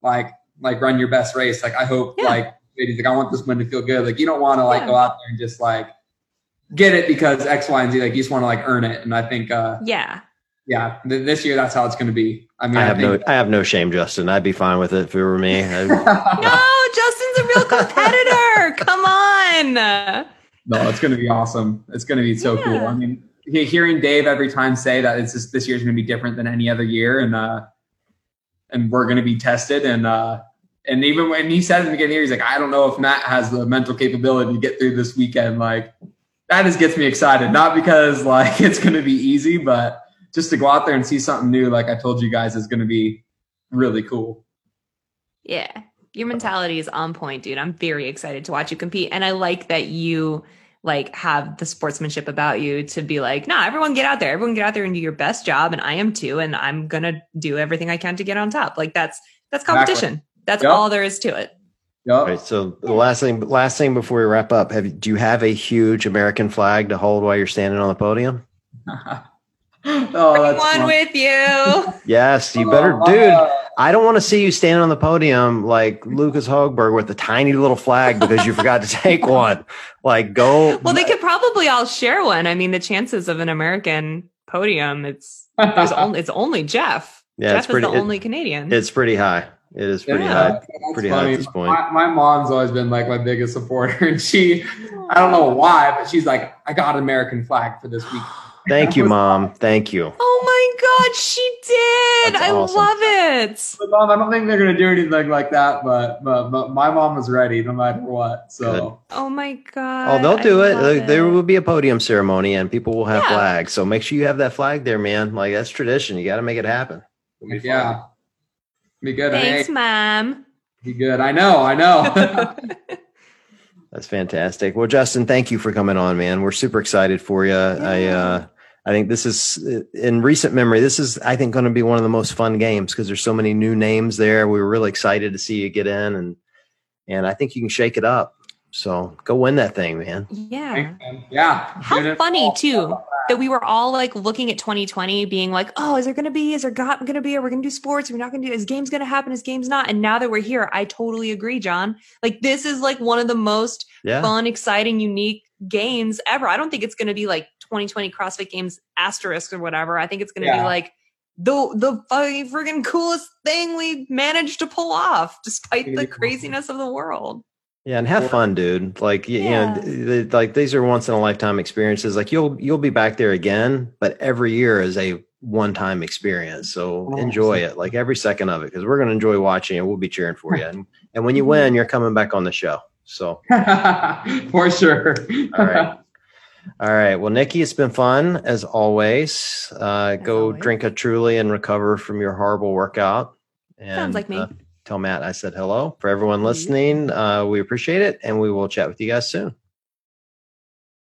like like run your best race. Like I hope Yeah. like he's like I want this win to feel good. Like you don't want to like Yeah. go out there and just like get it because X, Y, and Z. Like you just want to like earn it. And I think uh Yeah. yeah, th- this year that's how it's going to be. I mean, I I, have no I have no shame, Justin. I'd be fine with it if it were me. No, Justin's a real competitor. Come on. No, it's going to be awesome. It's going to be so cool. I mean, he- hearing Dave every time say that it's just, this year's going to be different than any other year, and uh, and we're going to be tested, and uh, and even when he said in the beginning, he's like, I don't know if Matt has the mental capability to get through this weekend. Like that just gets me excited, not because like it's going to be easy, but just to go out there and see something new. Like I told you guys, is going to be really cool. Yeah. Your mentality is on point, dude. I'm very excited to watch you compete. And I like that you like have the sportsmanship about you to be like, nah, everyone get out there. Everyone get out there and do your best job. And I am too. And I'm gonna do everything I can to get on top. Like that's that's Exactly. competition. That's Yep. all there is to it. Yep. All right. So the last thing, last thing before we wrap up, have do you have a huge American flag to hold while you're standing on the podium? oh, that's One fun. with you. Yes, you better, Oh, dude. I don't want to see you standing on the podium like Lukas Högberg with a tiny little flag because you forgot to take one. Like, go. Well, they could probably all share one. I mean, the chances of an American podium, it's there's only it's only Jeff. Yeah, Jeff it's pretty. is the it- only Canadian. it's pretty high. It is pretty Yeah. high. That's Pretty high at this point. My, my mom's always been like my biggest supporter, and she, I don't know why, but she's like, I got an American flag for this week. Thank you, mom. Thank you. Oh my god, she did! That's I awesome. love it. But mom, I don't think they're gonna do anything like that, but, but, but my mom was ready no matter what. So Oh my god. Oh, they'll do I it. There- There will be a podium ceremony and people will have Yeah. flags. So make sure you have that flag there, man. Like that's tradition. You got to make it happen. It'll be fun. yeah, be good. Thanks, Hey, mom. be good. I know. I know. That's fantastic. Well, Justin, thank you for coming on, man. We're super excited for you. I uh I think this is in recent memory. This is I think going to be one of the most fun games because there's so many new names there. We were really excited to see you get in and and I think you can shake it up. So go win that thing, man. Yeah. yeah. How funny all. too that we were all like looking at 2020, being like, "Oh, is there going to be? Is there got going to be? Are we going to do sports? Are we not going to do? Is games going to happen? Is games not?" And now that we're here, I totally agree, John. Like this is like one of the most Yeah. fun, exciting, unique games ever. I don't think it's going to be like 2020 CrossFit Games asterisk or whatever. I think it's going to Yeah. be like the the fucking freaking coolest thing we managed to pull off, despite the craziness of the world. Yeah, and have fun, dude. Like you, Yeah. you know, th- th- like these are once in a lifetime experiences. Like you'll you'll be back there again, but every year is a one time experience. So enjoy it, like every second of it, because we're going to enjoy watching and we'll be cheering for you. And, and when you win, you're coming back on the show. So for sure. All right. All right. Well, Nikki, it's been fun as always. Uh, as go always. drink a truly and recover from your horrible workout. And, Sounds like me. Uh, tell Matt I said hello. For everyone listening, uh, we appreciate it and we will chat with you guys soon.